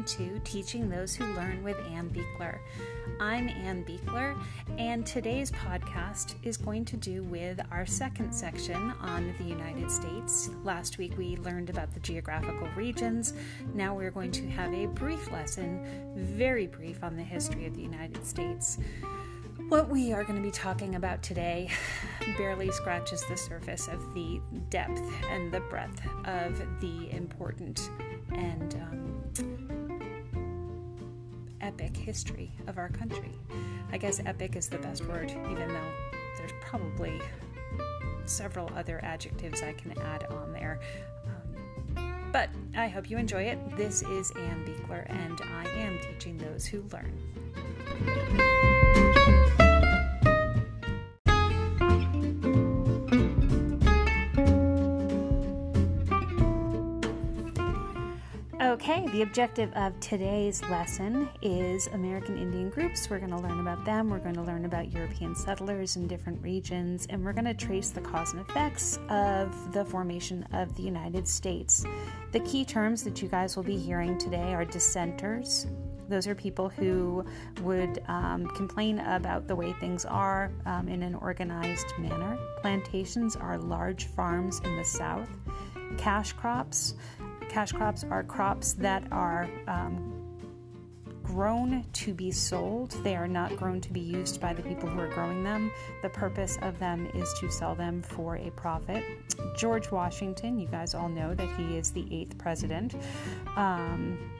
welcome to Teaching Those Who Learn with Ann Beekler. I'm Ann Beekler, and today's podcast is going to do with our second section on the United States. Last week we learned about the geographical regions. Now we're going to have a brief lesson, very brief, on the history of the United States. What we are going to be talking about today barely scratches the surface of the depth and the breadth of the important and um, epic history of our country. I guess epic is the best word, even though there's probably several other adjectives I can add on there. Um, but I hope you enjoy it. This is Ann Beekler, and I am teaching those who learn. The objective of today's lesson is American Indian groups. We're going to learn about them, we're going to learn about European settlers in different regions, and we're going to trace the cause and effects of the formation of the United States. The key terms that you guys will be hearing today are dissenters. Those are people who would um, complain about the way things are um, in an organized manner. Plantations are large farms in the South. Cash crops cash crops are crops that are um, grown to be sold. They are not grown to be used by the people who are growing them. The purpose of them is to sell them for a profit. George Washington, you guys all know that he is the eighth president. Um,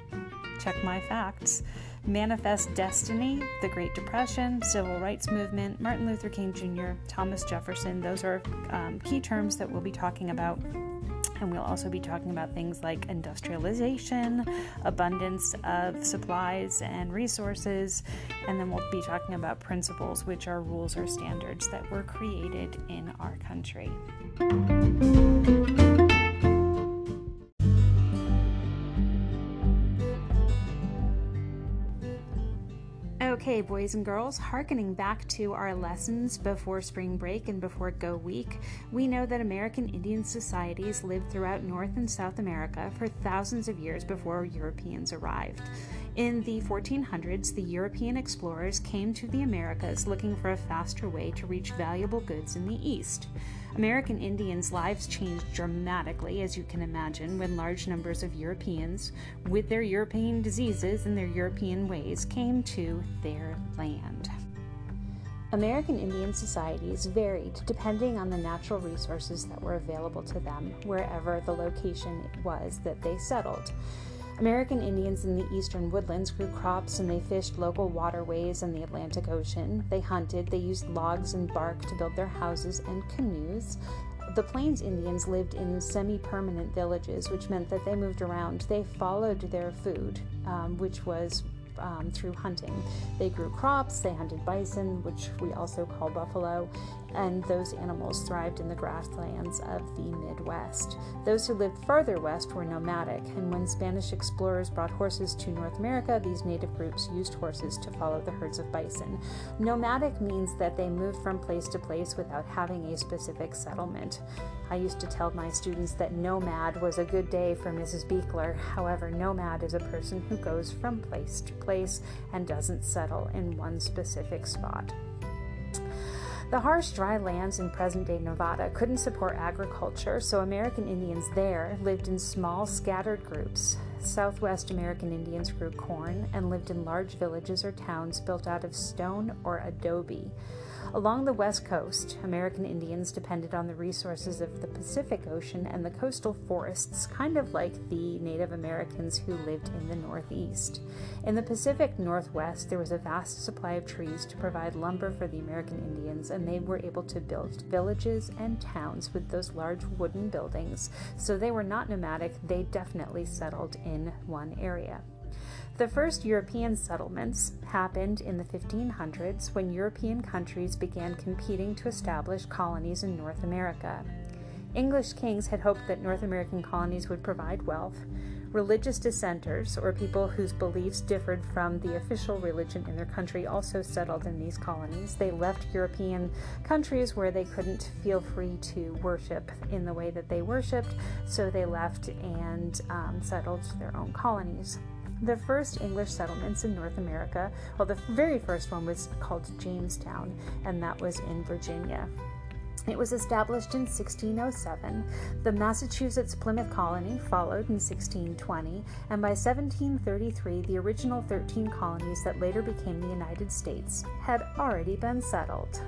check my facts. Manifest Destiny, the Great Depression, Civil Rights Movement, Martin Luther King Jr., Thomas Jefferson. Those are um, key terms that we'll be talking about and we'll also be talking about things like industrialization, abundance of supplies and resources, and then we'll be talking about principles, which are rules or standards that were created in our country. Okay, boys and girls, harkening back to our lessons before spring break and before Go Week, we know that American Indian societies lived throughout North and South America for thousands of years before Europeans arrived. In the 1400s, the European explorers came to the Americas looking for a faster way to reach valuable goods in the East. American Indians' lives changed dramatically, as you can imagine, when large numbers of Europeans, with their European diseases and their European ways, came to their land. American Indian societies varied depending on the natural resources that were available to them wherever the location was that they settled. American Indians in the eastern woodlands grew crops and they fished local waterways in the Atlantic Ocean. They hunted, they used logs and bark to build their houses and canoes. The Plains Indians lived in semi permanent villages, which meant that they moved around. They followed their food, um, which was um, through hunting. They grew crops, they hunted bison, which we also call buffalo, and those animals thrived in the grasslands of the Midwest. Those who lived further west were nomadic, and when Spanish explorers brought horses to North America, these native groups used horses to follow the herds of bison. Nomadic means that they moved from place to place without having a specific settlement. I used to tell my students that nomad was a good day for Mrs. Beekler. However, nomad is a person who goes from place to place and doesn't settle in one specific spot. The harsh, dry lands in present day Nevada couldn't support agriculture, so American Indians there lived in small, scattered groups. Southwest American Indians grew corn and lived in large villages or towns built out of stone or adobe. Along the west coast, American Indians depended on the resources of the Pacific Ocean and the coastal forests, kind of like the Native Americans who lived in the Northeast. In the Pacific Northwest, there was a vast supply of trees to provide lumber for the American Indians, and they were able to build villages and towns with those large wooden buildings. So they were not nomadic, they definitely settled in one area. The first European settlements happened in the 1500s when European countries began competing to establish colonies in North America. English kings had hoped that North American colonies would provide wealth. Religious dissenters, or people whose beliefs differed from the official religion in their country, also settled in these colonies. They left European countries where they couldn't feel free to worship in the way that they worshiped, so they left and um, settled their own colonies. The first English settlements in North America, well, the very first one was called Jamestown, and that was in Virginia. It was established in 1607. The Massachusetts Plymouth colony followed in 1620, and by 1733, the original 13 colonies that later became the United States had already been settled.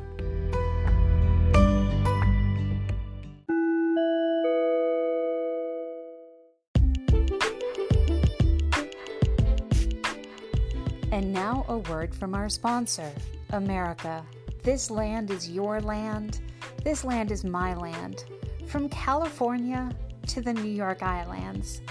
And now a word from our sponsor, America. This land is your land. This land is my land. From California to the New York Islands,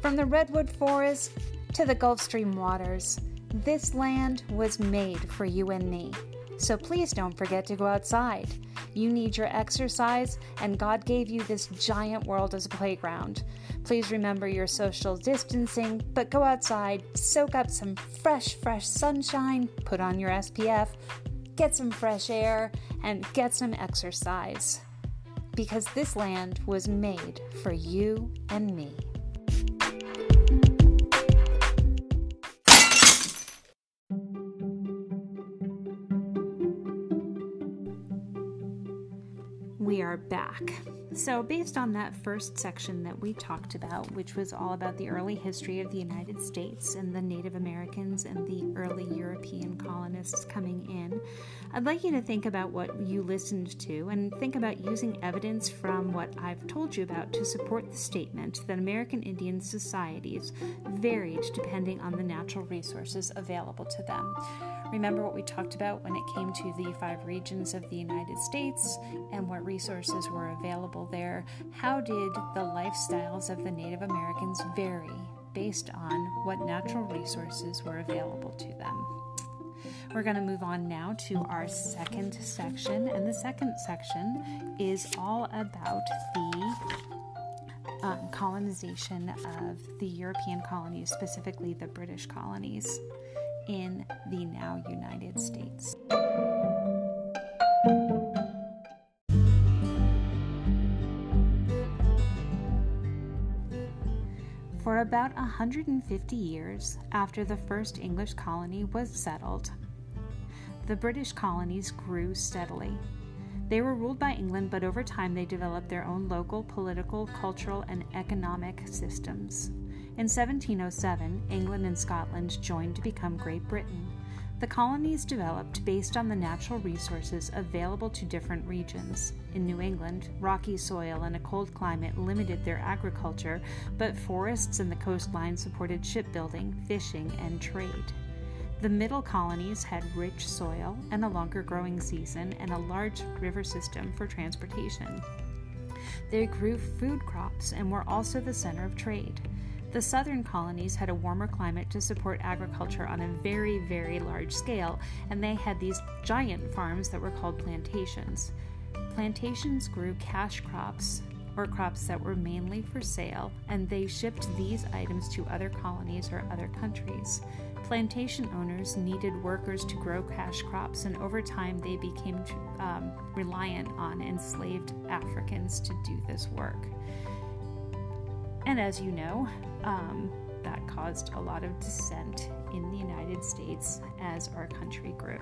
from the Redwood Forest to the Gulf Stream waters, this land was made for you and me. So please don't forget to go outside. You need your exercise, and God gave you this giant world as a playground. Please remember your social distancing, but go outside, soak up some fresh, fresh sunshine, put on your SPF, get some fresh air, and get some exercise. Because this land was made for you and me. Back. So, based on that first section that we talked about, which was all about the early history of the United States and the Native Americans and the early European colonists coming in, I'd like you to think about what you listened to and think about using evidence from what I've told you about to support the statement that American Indian societies varied depending on the natural resources available to them. Remember what we talked about when it came to the five regions of the United States and what resources were available there? How did the lifestyles of the Native Americans vary based on what natural resources were available to them? We're going to move on now to our second section, and the second section is all about the um, colonization of the European colonies, specifically the British colonies in the now United States. For about 150 years after the first English colony was settled, the British colonies grew steadily. They were ruled by England, but over time they developed their own local political, cultural, and economic systems. In 1707, England and Scotland joined to become Great Britain. The colonies developed based on the natural resources available to different regions. In New England, rocky soil and a cold climate limited their agriculture, but forests and the coastline supported shipbuilding, fishing, and trade. The middle colonies had rich soil and a longer growing season and a large river system for transportation. They grew food crops and were also the center of trade. The southern colonies had a warmer climate to support agriculture on a very, very large scale, and they had these giant farms that were called plantations. Plantations grew cash crops, or crops that were mainly for sale, and they shipped these items to other colonies or other countries. Plantation owners needed workers to grow cash crops, and over time they became um, reliant on enslaved Africans to do this work. And as you know, um, that caused a lot of dissent in the United States as our country grew.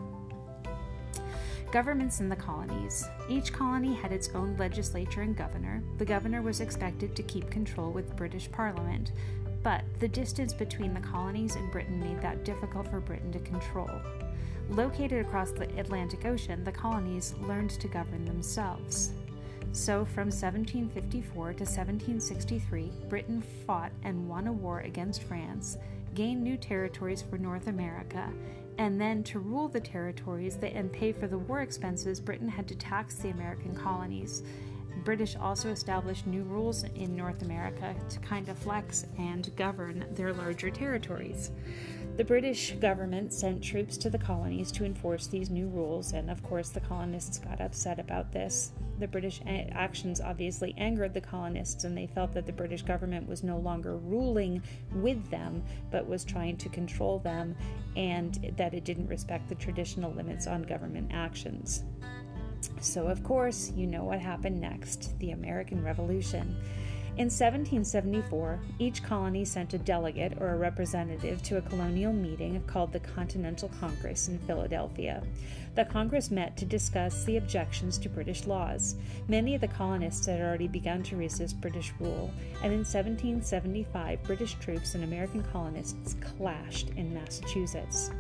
Governments in the colonies. Each colony had its own legislature and governor. The governor was expected to keep control with British Parliament, but the distance between the colonies and Britain made that difficult for Britain to control. Located across the Atlantic Ocean, the colonies learned to govern themselves. So, from 1754 to 1763, Britain fought and won a war against France, gained new territories for North America, and then to rule the territories and pay for the war expenses, Britain had to tax the American colonies. British also established new rules in North America to kind of flex and govern their larger territories. The British government sent troops to the colonies to enforce these new rules, and of course, the colonists got upset about this. The British actions obviously angered the colonists, and they felt that the British government was no longer ruling with them, but was trying to control them, and that it didn't respect the traditional limits on government actions. So, of course, you know what happened next the American Revolution. In 1774, each colony sent a delegate or a representative to a colonial meeting called the Continental Congress in Philadelphia. The Congress met to discuss the objections to British laws. Many of the colonists had already begun to resist British rule, and in 1775, British troops and American colonists clashed in Massachusetts.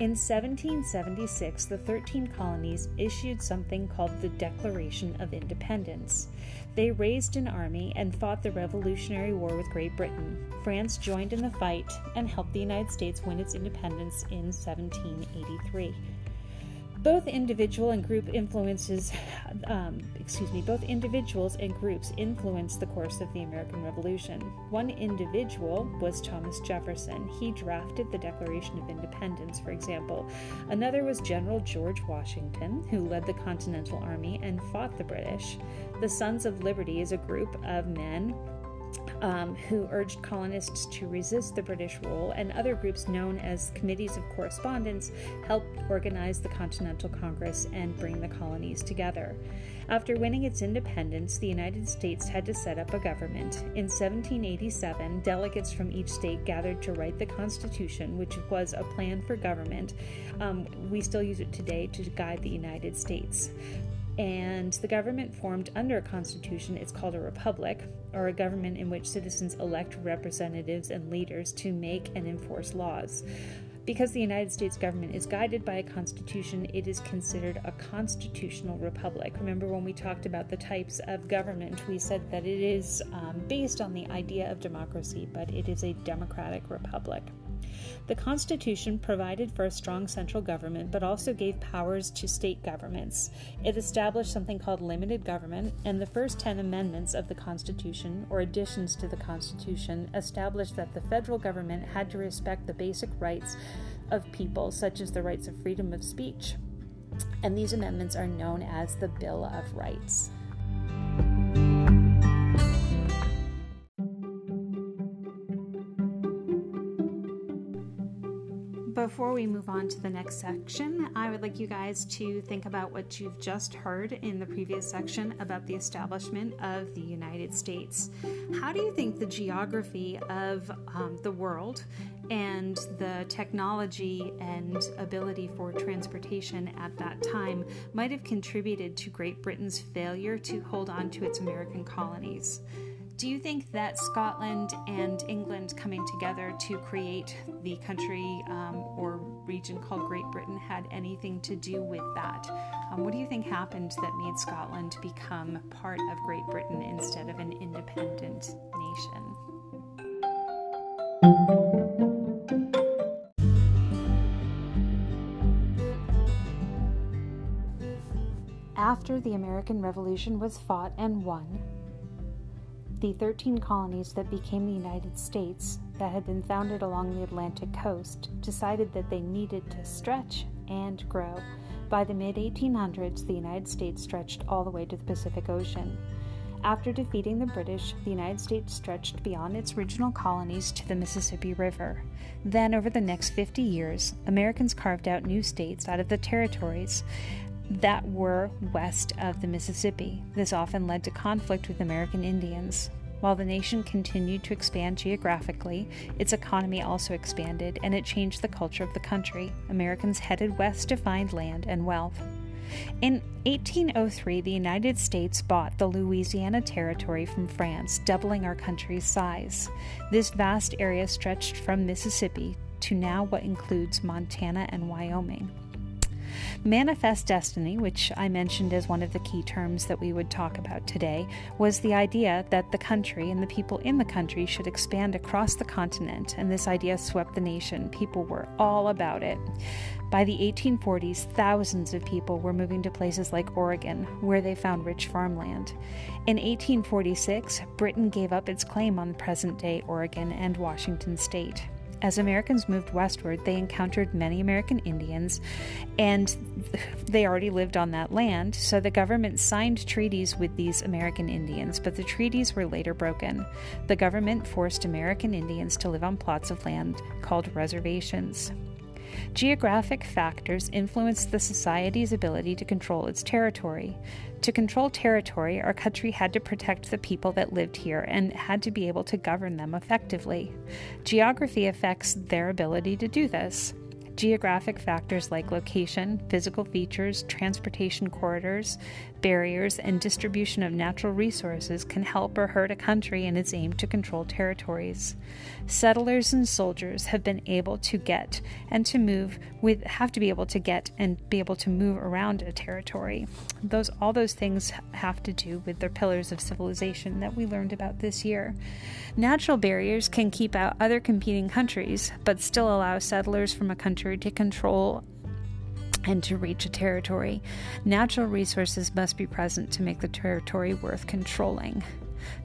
In 1776, the 13 colonies issued something called the Declaration of Independence. They raised an army and fought the Revolutionary War with Great Britain. France joined in the fight and helped the United States win its independence in 1783 both individual and group influences um, excuse me both individuals and groups influenced the course of the american revolution. One individual was thomas jefferson. He drafted the declaration of independence for example. Another was general george washington who led the continental army and fought the british. The sons of liberty is a group of men um, who urged colonists to resist the British rule, and other groups known as Committees of Correspondence helped organize the Continental Congress and bring the colonies together. After winning its independence, the United States had to set up a government. In 1787, delegates from each state gathered to write the Constitution, which was a plan for government. Um, we still use it today to guide the United States and the government formed under a constitution is called a republic or a government in which citizens elect representatives and leaders to make and enforce laws because the United States government is guided by a constitution, it is considered a constitutional republic. Remember when we talked about the types of government, we said that it is um, based on the idea of democracy, but it is a democratic republic. The Constitution provided for a strong central government, but also gave powers to state governments. It established something called limited government, and the first 10 amendments of the Constitution, or additions to the Constitution, established that the federal government had to respect the basic rights of people, such as the rights of freedom of speech. And these amendments are known as the Bill of Rights. Before we move on to the next section, I would like you guys to think about what you've just heard in the previous section about the establishment of the United States. How do you think the geography of um, the world and the technology and ability for transportation at that time might have contributed to Great Britain's failure to hold on to its American colonies? Do you think that Scotland and England coming together to create the country um, or region called Great Britain had anything to do with that? Um, what do you think happened that made Scotland become part of Great Britain instead of an independent nation? After the American Revolution was fought and won, the 13 colonies that became the United States, that had been founded along the Atlantic coast, decided that they needed to stretch and grow. By the mid 1800s, the United States stretched all the way to the Pacific Ocean. After defeating the British, the United States stretched beyond its original colonies to the Mississippi River. Then, over the next 50 years, Americans carved out new states out of the territories that were west of the Mississippi. This often led to conflict with American Indians. While the nation continued to expand geographically, its economy also expanded and it changed the culture of the country. Americans headed west to find land and wealth. In 1803, the United States bought the Louisiana Territory from France, doubling our country's size. This vast area stretched from Mississippi to now what includes Montana and Wyoming. Manifest destiny, which I mentioned as one of the key terms that we would talk about today, was the idea that the country and the people in the country should expand across the continent, and this idea swept the nation. People were all about it. By the 1840s, thousands of people were moving to places like Oregon, where they found rich farmland. In 1846, Britain gave up its claim on present day Oregon and Washington state. As Americans moved westward, they encountered many American Indians, and they already lived on that land, so the government signed treaties with these American Indians, but the treaties were later broken. The government forced American Indians to live on plots of land called reservations. Geographic factors influenced the society's ability to control its territory. To control territory, our country had to protect the people that lived here and had to be able to govern them effectively. Geography affects their ability to do this. Geographic factors like location, physical features, transportation corridors, barriers, and distribution of natural resources can help or hurt a country in its aim to control territories. Settlers and soldiers have been able to get and to move with have to be able to get and be able to move around a territory. Those all those things have to do with their pillars of civilization that we learned about this year. Natural barriers can keep out other competing countries, but still allow settlers from a country to control and to reach a territory. Natural resources must be present to make the territory worth controlling.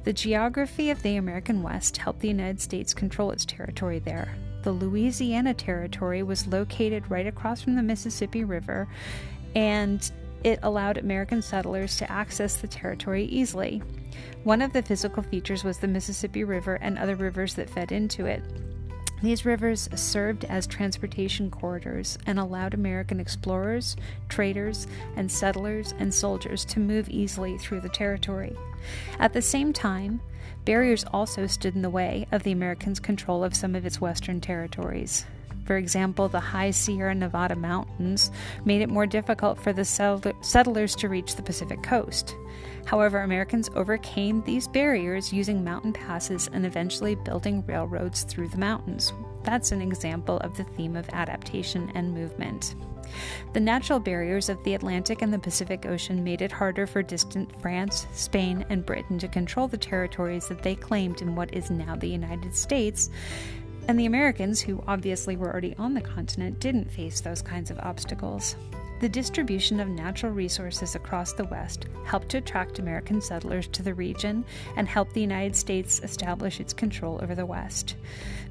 The geography of the American West helped the United States control its territory there. The Louisiana Territory was located right across from the Mississippi River, and it allowed American settlers to access the territory easily. One of the physical features was the Mississippi River and other rivers that fed into it. These rivers served as transportation corridors and allowed American explorers, traders, and settlers and soldiers to move easily through the territory. At the same time, barriers also stood in the way of the Americans' control of some of its western territories. For example, the high Sierra Nevada mountains made it more difficult for the settlers to reach the Pacific coast. However, Americans overcame these barriers using mountain passes and eventually building railroads through the mountains. That's an example of the theme of adaptation and movement. The natural barriers of the Atlantic and the Pacific Ocean made it harder for distant France, Spain, and Britain to control the territories that they claimed in what is now the United States. And the Americans, who obviously were already on the continent, didn't face those kinds of obstacles. The distribution of natural resources across the West helped to attract American settlers to the region and helped the United States establish its control over the West.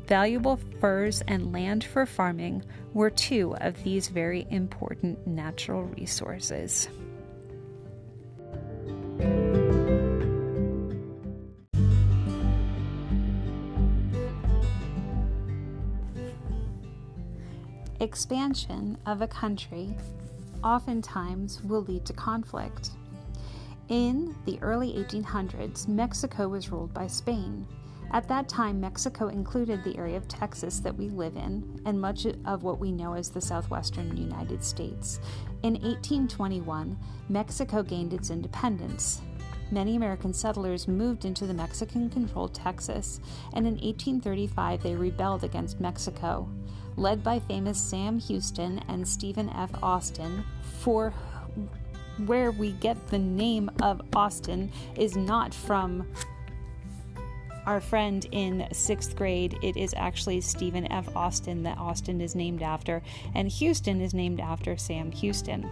Valuable furs and land for farming were two of these very important natural resources. Expansion of a country oftentimes will lead to conflict. In the early 1800s, Mexico was ruled by Spain. At that time, Mexico included the area of Texas that we live in and much of what we know as the southwestern United States. In 1821, Mexico gained its independence. Many American settlers moved into the Mexican controlled Texas, and in 1835 they rebelled against Mexico led by famous Sam Houston and Stephen F. Austin, for where we get the name of Austin is not from our friend in sixth grade. It is actually Stephen F. Austin that Austin is named after, and Houston is named after Sam Houston.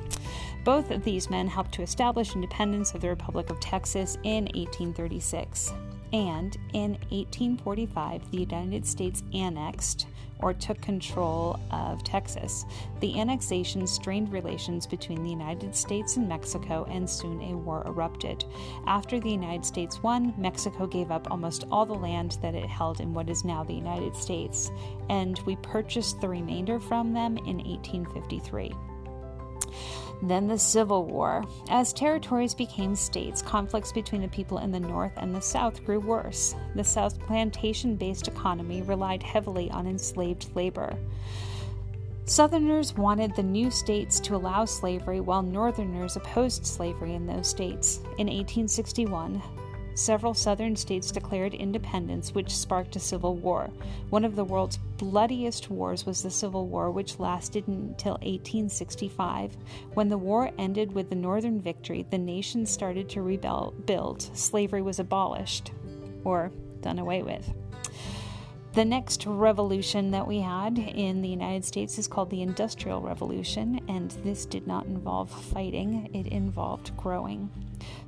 Both of these men helped to establish independence of the Republic of Texas in 1836. And in 1845, the United States annexed or took control of Texas. The annexation strained relations between the United States and Mexico, and soon a war erupted. After the United States won, Mexico gave up almost all the land that it held in what is now the United States, and we purchased the remainder from them in 1853. Then the Civil War. As territories became states, conflicts between the people in the North and the South grew worse. The South's plantation based economy relied heavily on enslaved labor. Southerners wanted the new states to allow slavery, while Northerners opposed slavery in those states. In 1861, several southern states declared independence, which sparked a civil war. One of the world's bloodiest wars was the Civil War, which lasted until 1865. When the war ended with the Northern victory, the nation started to rebuild. Slavery was abolished or done away with. The next revolution that we had in the United States is called the Industrial Revolution, and this did not involve fighting, it involved growing.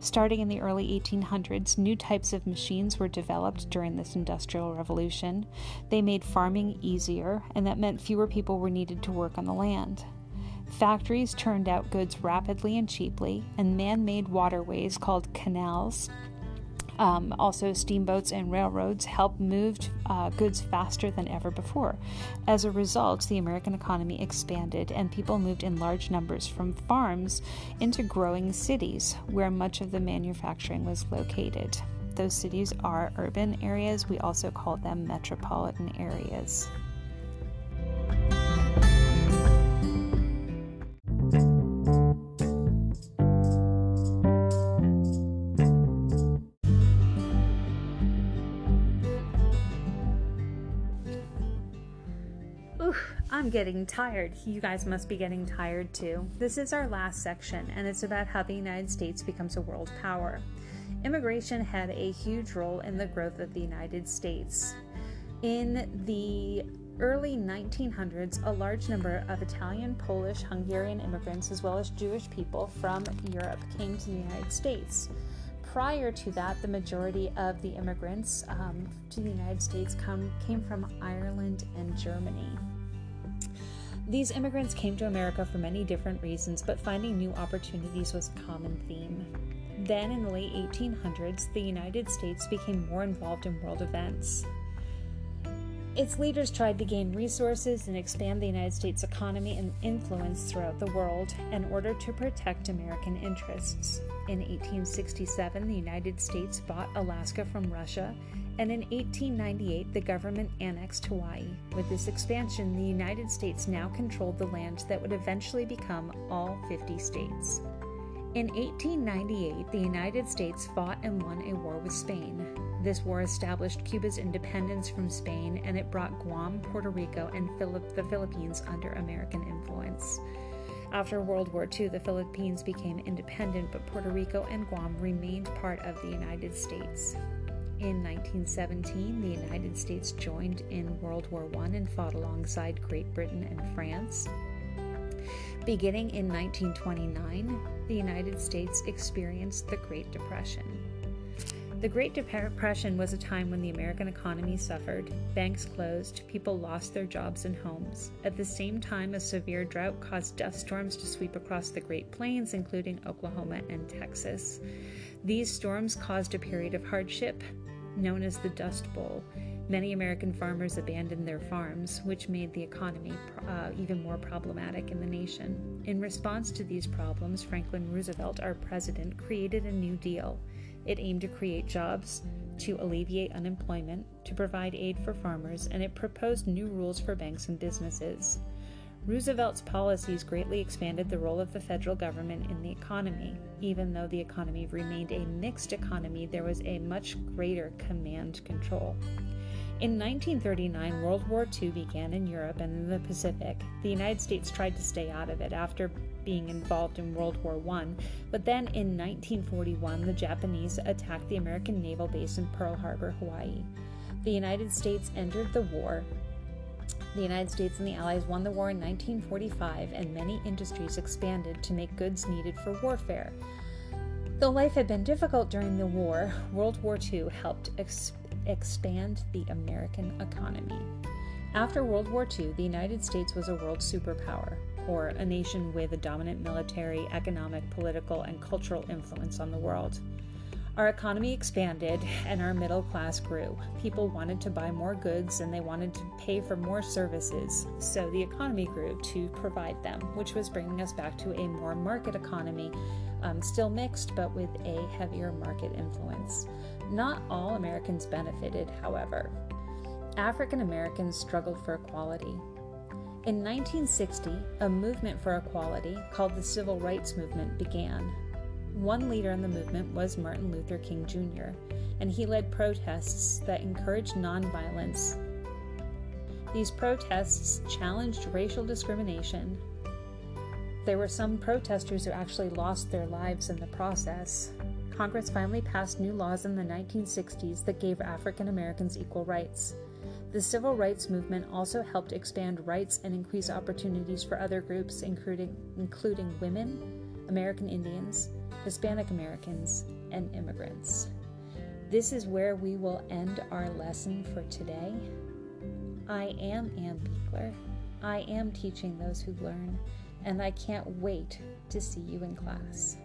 Starting in the early 1800s, new types of machines were developed during this Industrial Revolution. They made farming easier, and that meant fewer people were needed to work on the land. Factories turned out goods rapidly and cheaply, and man made waterways called canals Um, also, steamboats and railroads helped move uh, goods faster than ever before. As a result, the American economy expanded and people moved in large numbers from farms into growing cities where much of the manufacturing was located. Those cities are urban areas, we also call them metropolitan areas. Getting tired. You guys must be getting tired too. This is our last section, and it's about how the United States becomes a world power. Immigration had a huge role in the growth of the United States. In the early 1900s, a large number of Italian, Polish, Hungarian immigrants, as well as Jewish people from Europe, came to the United States. Prior to that, the majority of the immigrants um, to the United States come, came from Ireland and Germany. These immigrants came to America for many different reasons, but finding new opportunities was a common theme. Then, in the late 1800s, the United States became more involved in world events. Its leaders tried to gain resources and expand the United States economy and influence throughout the world in order to protect American interests. In 1867, the United States bought Alaska from Russia and in 1898 the government annexed Hawaii. With this expansion, the United States now controlled the land that would eventually become all 50 states. In 1898, the United States fought and won a war with Spain. This war established Cuba's independence from Spain and it brought Guam, Puerto Rico, and Philip- the Philippines under American influence. After World War II, the Philippines became independent, but Puerto Rico and Guam remained part of the United States. In 1917, the United States joined in World War I and fought alongside Great Britain and France. Beginning in 1929, the United States experienced the Great Depression. The Great Depression was a time when the American economy suffered, banks closed, people lost their jobs and homes. At the same time, a severe drought caused dust storms to sweep across the Great Plains, including Oklahoma and Texas. These storms caused a period of hardship, known as the Dust Bowl. Many American farmers abandoned their farms, which made the economy uh, even more problematic in the nation. In response to these problems, Franklin Roosevelt, our president, created a New Deal. It aimed to create jobs, to alleviate unemployment, to provide aid for farmers, and it proposed new rules for banks and businesses. Roosevelt's policies greatly expanded the role of the federal government in the economy. Even though the economy remained a mixed economy, there was a much greater command control. In 1939, World War II began in Europe and in the Pacific. The United States tried to stay out of it after being involved in World War I, but then in 1941, the Japanese attacked the American naval base in Pearl Harbor, Hawaii. The United States entered the war, the United States and the Allies won the war in 1945, and many industries expanded to make goods needed for warfare. Though life had been difficult during the war, World War II helped ex- expand the American economy. After World War II, the United States was a world superpower, or a nation with a dominant military, economic, political, and cultural influence on the world. Our economy expanded and our middle class grew. People wanted to buy more goods and they wanted to pay for more services, so the economy grew to provide them, which was bringing us back to a more market economy, um, still mixed but with a heavier market influence. Not all Americans benefited, however. African Americans struggled for equality. In 1960, a movement for equality called the Civil Rights Movement began, one leader in the movement was Martin Luther King Jr., and he led protests that encouraged nonviolence. These protests challenged racial discrimination. There were some protesters who actually lost their lives in the process. Congress finally passed new laws in the 1960s that gave African Americans equal rights. The civil rights movement also helped expand rights and increase opportunities for other groups, including, including women, American Indians, Hispanic Americans, and immigrants. This is where we will end our lesson for today. I am Ann Beekler. I am teaching those who learn, and I can't wait to see you in class.